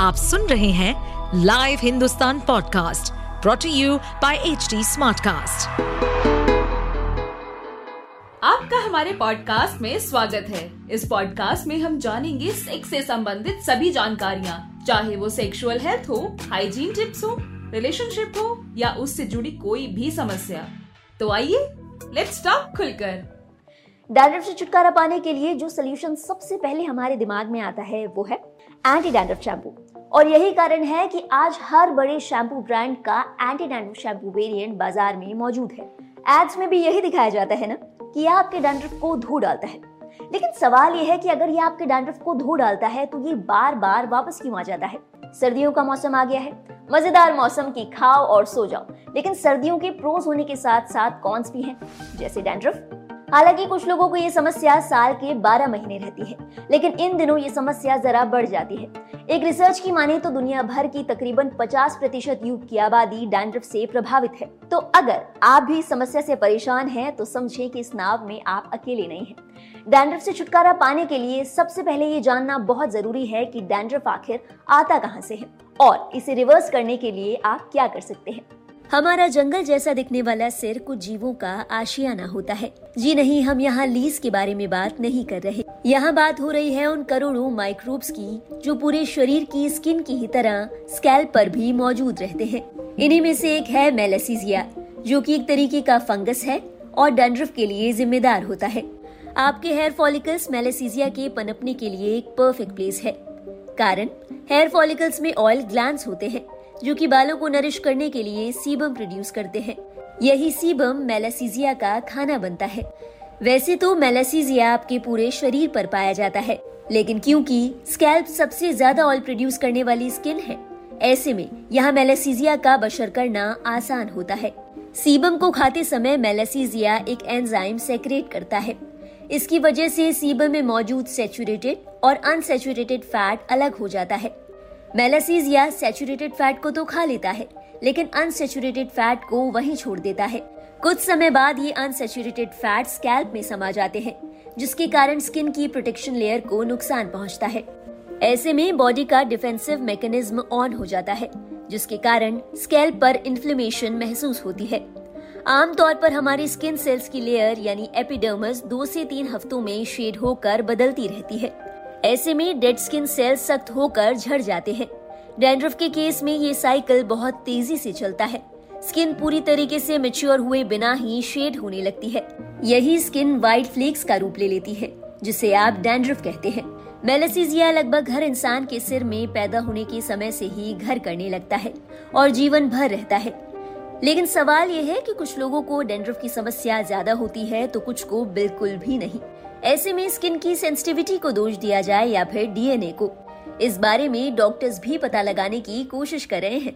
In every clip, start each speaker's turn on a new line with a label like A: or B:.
A: आप सुन रहे हैं live Hindustan podcast brought to you by H Smartcast.
B: आपका हमारे पॉडकास्ट में स्वागत है। इस पॉडकास्ट में हम जानेंगे सेक्स से संबंधित सभी जानकारियाँ। चाहे वो सेक्सुअल हेल्थ हो हाइजीन टिप्स हो रिलेशनशिप हो या उससे जुड़ी कोई भी समस्या। तो आइए लेट्स टॉक खुलकर।
C: डैंड्रफ से छुटकारा पाने के लिए जो सोल्यूशन सबसे पहले हमारे दिमाग में आता है वो है एंटी डैंड्रफ शैम्पू और यही कारण है कि आज हर बड़े शैम्पू ब्रांड का एंटी डैंड्रफ शैम्पू वेरिएंट बाज़ार में मौजूद है। एड्स में भी यही दिखाया जाता है ना कि यह आपके डैंड्रफ को धो डालता है। लेकिन सवाल यह है कि अगर ये आपके डैंड्रफ को धो डालता है तो ये बार बार वापस क्यों आ जाता है? सर्दियों का मौसम आ गया है। मज़ेदार मौसम की खाओ और सो जाओ। लेकिन सर्दियों के प्रोज होने के साथ साथ कॉन्स भी हैं, जैसे डैंड्रफ हालाँकि कुछ लोगों को ये समस्या साल के 12 महीने रहती है, लेकिन इन दिनों ये समस्या जरा बढ़ जाती है। एक रिसर्च की माने तो दुनिया भर की तकरीबन 50 प्रतिशत युग की आबादी डैंड्रफ से प्रभावित है। तो अगर आप भी समस्या से परेशान हैं तो समझें कि इस नाव में आप अकेले नहीं हैं। डैंड्रफ से छुटकारा पाने के लिए सबसे पहले ये जानना बहुत ज़रूरी है कि डैंड्रफ आखिर आता कहाँ से है, और इसे रिवर्स करने के लिए आप क्या कर सकते हैं। हमारा जंगल जैसा दिखने वाला सिर कुछ जीवों का आशियाना होता है। जी नहीं, हम यहाँ लीज के बारे में बात नहीं कर रहे। यहाँ बात हो रही है उन करोड़ों माइक्रोब्स की, जो पूरे शरीर की स्किन की ही तरह स्कैल्प पर भी मौजूद रहते हैं। इन्हीं में से एक है मेलेसिजिया जो कि एक तरीके का फंगस है और डैंड्रफ के लिए जिम्मेदार होता है। आपके हेयर फॉलिकल्स मेलेसिजिया के पनपने के लिए एक परफेक्ट प्लेस है। कारण हेयर फॉलिकल्स में ऑयल ग्लैंड होते हैं। जो कि बालों को नरिश करने के लिए सीबम प्रोड्यूस करते हैं। यही सीबम मेलासीजिया का खाना बनता है। वैसे तो मेलासीजिया आपके पूरे शरीर पर पाया जाता है, लेकिन क्योंकि स्कैल्प सबसे ज़्यादा ऑयल प्रोड्यूस करने वाली स्किन है, ऐसे में यहाँ मेलासीजिया का बशर करना आसान होता है। सीबम को खाते समय मेलासीजिया एक एंजाइम सेक्रेट करता है। इसकी वजह से सीबम में मौजूद सेचुरेटेड और अनसेचुरेटेड फैट अलग हो जाता है। मेलासीज या सेचुरेटेड फैट को तो खा लेता है, लेकिन अनसेचुरेटेड फैट को वहीं छोड़ देता है। कुछ समय बाद ये अनसेचुरेटेड फैट स्कैल्प में समा जाते हैं, जिसके कारण स्किन की प्रोटेक्शन लेयर को नुकसान पहुँचता है। ऐसे में बॉडी का डिफेंसिव मैकेनिज्म ऑन हो जाता है, जिसके कारण स्कैल्प पर इन्फ्लेमेशन महसूस होती है। आमतौर पर हमारी स्किन सेल्स की लेयर यानी एपिडर्मस दो से तीन हफ्तों में शेड होकर बदलती रहती है। ऐसे में डेड स्किन सेल्स सख्त होकर झड़ जाते हैं। डैंड्रफ के केस में ये साइकिल बहुत तेज़ी से चलता है। स्किन पूरी तरीके से मेच्योर हुए बिना ही शेड होने लगती है। यही स्किन व्हाइट फ्लेक्स का रूप ले लेती है, जिसे आप डैंड्रफ कहते हैं। मेलेसिजिया लगभग हर इंसान के सिर में पैदा होने के समय से ही घर करने लगता है और जीवन भर रहता है। लेकिन सवाल ये है कि कुछ लोगों को डेंड्रफ की समस्या ज़्यादा होती है तो कुछ को बिल्कुल भी नहीं। ऐसे में स्किन की सेंसिटिविटी को दोष दिया जाए या फिर डीएनए को। इस बारे में डॉक्टर्स भी पता लगाने की कोशिश कर रहे हैं।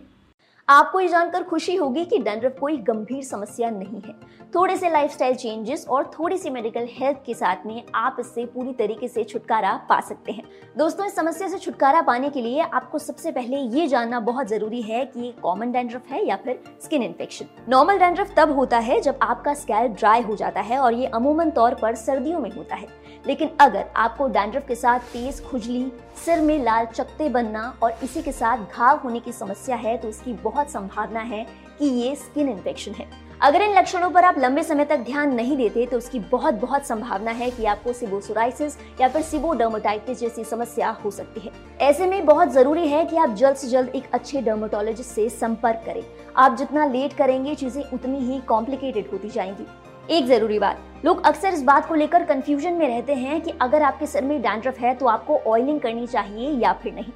C: आपको ये जानकर खुशी होगी कि डैंड्रफ कोई गंभीर समस्या नहीं है। थोड़े से लाइफस्टाइल चेंजेस और थोड़ी सी मेडिकल हेल्प के साथ में आप इससे पूरी तरीके से छुटकारा पा सकते हैं। दोस्तों, इस समस्या से छुटकारा पाने के लिए आपको सबसे पहले ये जानना बहुत ज़रूरी है कि ये कॉमन डैंड्रफ है या फिर स्किन इन्फेक्शन नॉर्मल डैंड्रफ तब होता है जब आपका स्कैल्प ड्राई हो जाता है और ये अमूमन तौर पर सर्दियों में होता है। लेकिन अगर आपको डैंड्रफ के साथ तेज खुजली, सिर में लाल चकते बनना और इसी के साथ घाव होने की समस्या है तो इसकी बहुत संभावना है कि ये स्किन इन्फेक्शन है। अगर इन लक्षणों पर आप लंबे समय तक ध्यान नहीं देते तो उसकी बहुत बहुत संभावना है कि आपको सिबोसोराइसिस या फिर सिबोडर्मेटाइटिस जैसी समस्या हो सकती है। ऐसे में बहुत ज़रूरी है कि आप जल्द से जल्द एक अच्छे डर्मेटोलॉजिस्ट से संपर्क करें। आप जितना लेट करेंगे, चीज़ें उतनी ही कॉम्प्लिकेटेड होती जाएँगी। एक ज़रूरी बात, लोग अक्सर इस बात को लेकर कंफ्यूजन में रहते हैं कि अगर आपके सर में डैंड्रफ है तो आपको ऑयलिंग करनी चाहिए या फिर नहीं।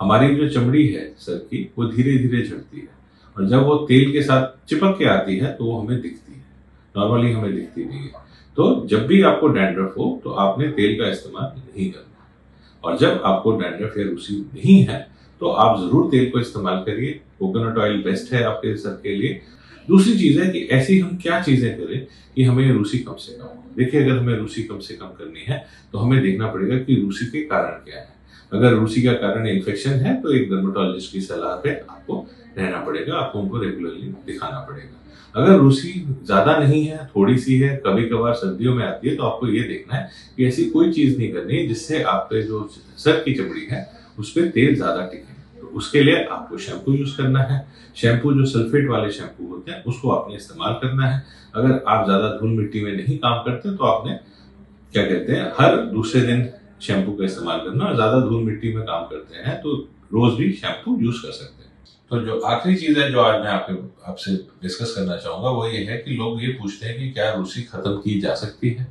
D: हमारी जो चमड़ी है, सर की, वो धीरे धीरे झड़ती है। और जब वो तेल के साथ चिपक के आती है तो वो हमें दिखती है। नॉर्मली हमें दिखती नहीं है। तो जब भी आपको डैंड्रफ हो तो आपने तेल का इस्तेमाल नहीं करना और जब आपको डैंड्रफ या रूसी नहीं है तो आप ज़रूर तेल को इस्तेमाल करिए। कोकोनट ऑयल बेस्ट है आपके सर के लिए। दूसरी चीज़ है कि ऐसी हम क्या चीज़ें करें कि हमें रूसी कम से कम हो। देखिए, अगर हमें रूसी कम से कम करनी है तो हमें देखना पड़ेगा कि रूसी के कारण क्या है। अगर रूसी का कारण इन्फेक्शन है तो एक डर्मेटोलॉजिस्ट की सलाह पे आपको रहना पड़ेगा, आपको उनको रेगुलरली दिखाना पड़ेगा। अगर रूसी ज़्यादा नहीं है, थोड़ी सी है कभी कभार सर्दियों में आती है तो आपको ये देखना है कि ऐसी कोई चीज़ नहीं करनी जिससे आपके जो सर की चमड़ी है, उस पर तेल ज़्यादा टिके। तो उसके लिए आपको शैम्पू यूज़ करना है। शैम्पू जो सल्फेट वाले शैम्पू होते हैं, उसको आपने इस्तेमाल करना है। अगर आप ज़्यादा धूल मिट्टी में नहीं काम करते तो आपने क्या कहते हैं, हर दूसरे दिन शैम्पू का इस्तेमाल करना। और ज़्यादा धूल मिट्टी में काम करते हैं तो रोज भी शैम्पू यूज़ कर सकते हैं। तो जो आखिरी चीज़ है जो आज मैं आपके, आपसे डिस्कस करना चाहूँगा, वो ये है कि लोग ये पूछते हैं कि क्या रूसी खत्म की जा सकती है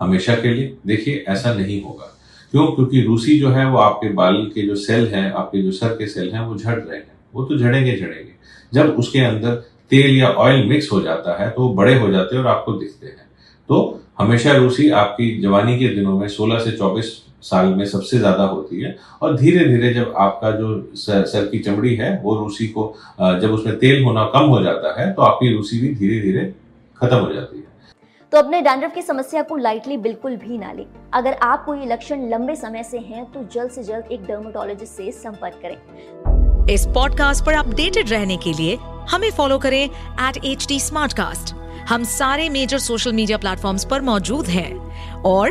D: हमेशा के लिए? देखिए, ऐसा नहीं होगा। क्यों? क्योंकि रूसी जो है, वो आपके बाल के जो सेल हैं, आपके जो सर के सेल हैं, वो झड़ रहे हैं। वो तो झड़ेंगे झड़ेंगे। जब उसके अंदर तेल या ऑयल मिक्स हो जाता है तो वो बड़े हो जाते हैं और आपको दिखते हैं। तो हमेशा रूसी आपकी जवानी के दिनों में 16 से 24 साल में सबसे ज़्यादा होती है। और धीरे धीरे जब आपका जो सर, की चमड़ी है वो रूसी को जब उसमें तेल होना कम हो जाता है तो आपकी रूसी भी धीरे धीरे खत्म हो जाती है।
C: तो अपने डैंड्रफ की समस्या को लाइटली बिल्कुल भी ना लें। अगर आपको ये लक्षण लंबे समय से हैं तो जल्द से जल्द एक डर्मेटोलॉजिस्ट से संपर्क करें।
A: इस पॉडकास्ट पर अपडेटेड रहने के लिए हमें फॉलो करें एट एच डी हम सारे मेजर सोशल मीडिया प्लेटफॉर्म पर मौजूद हैं। और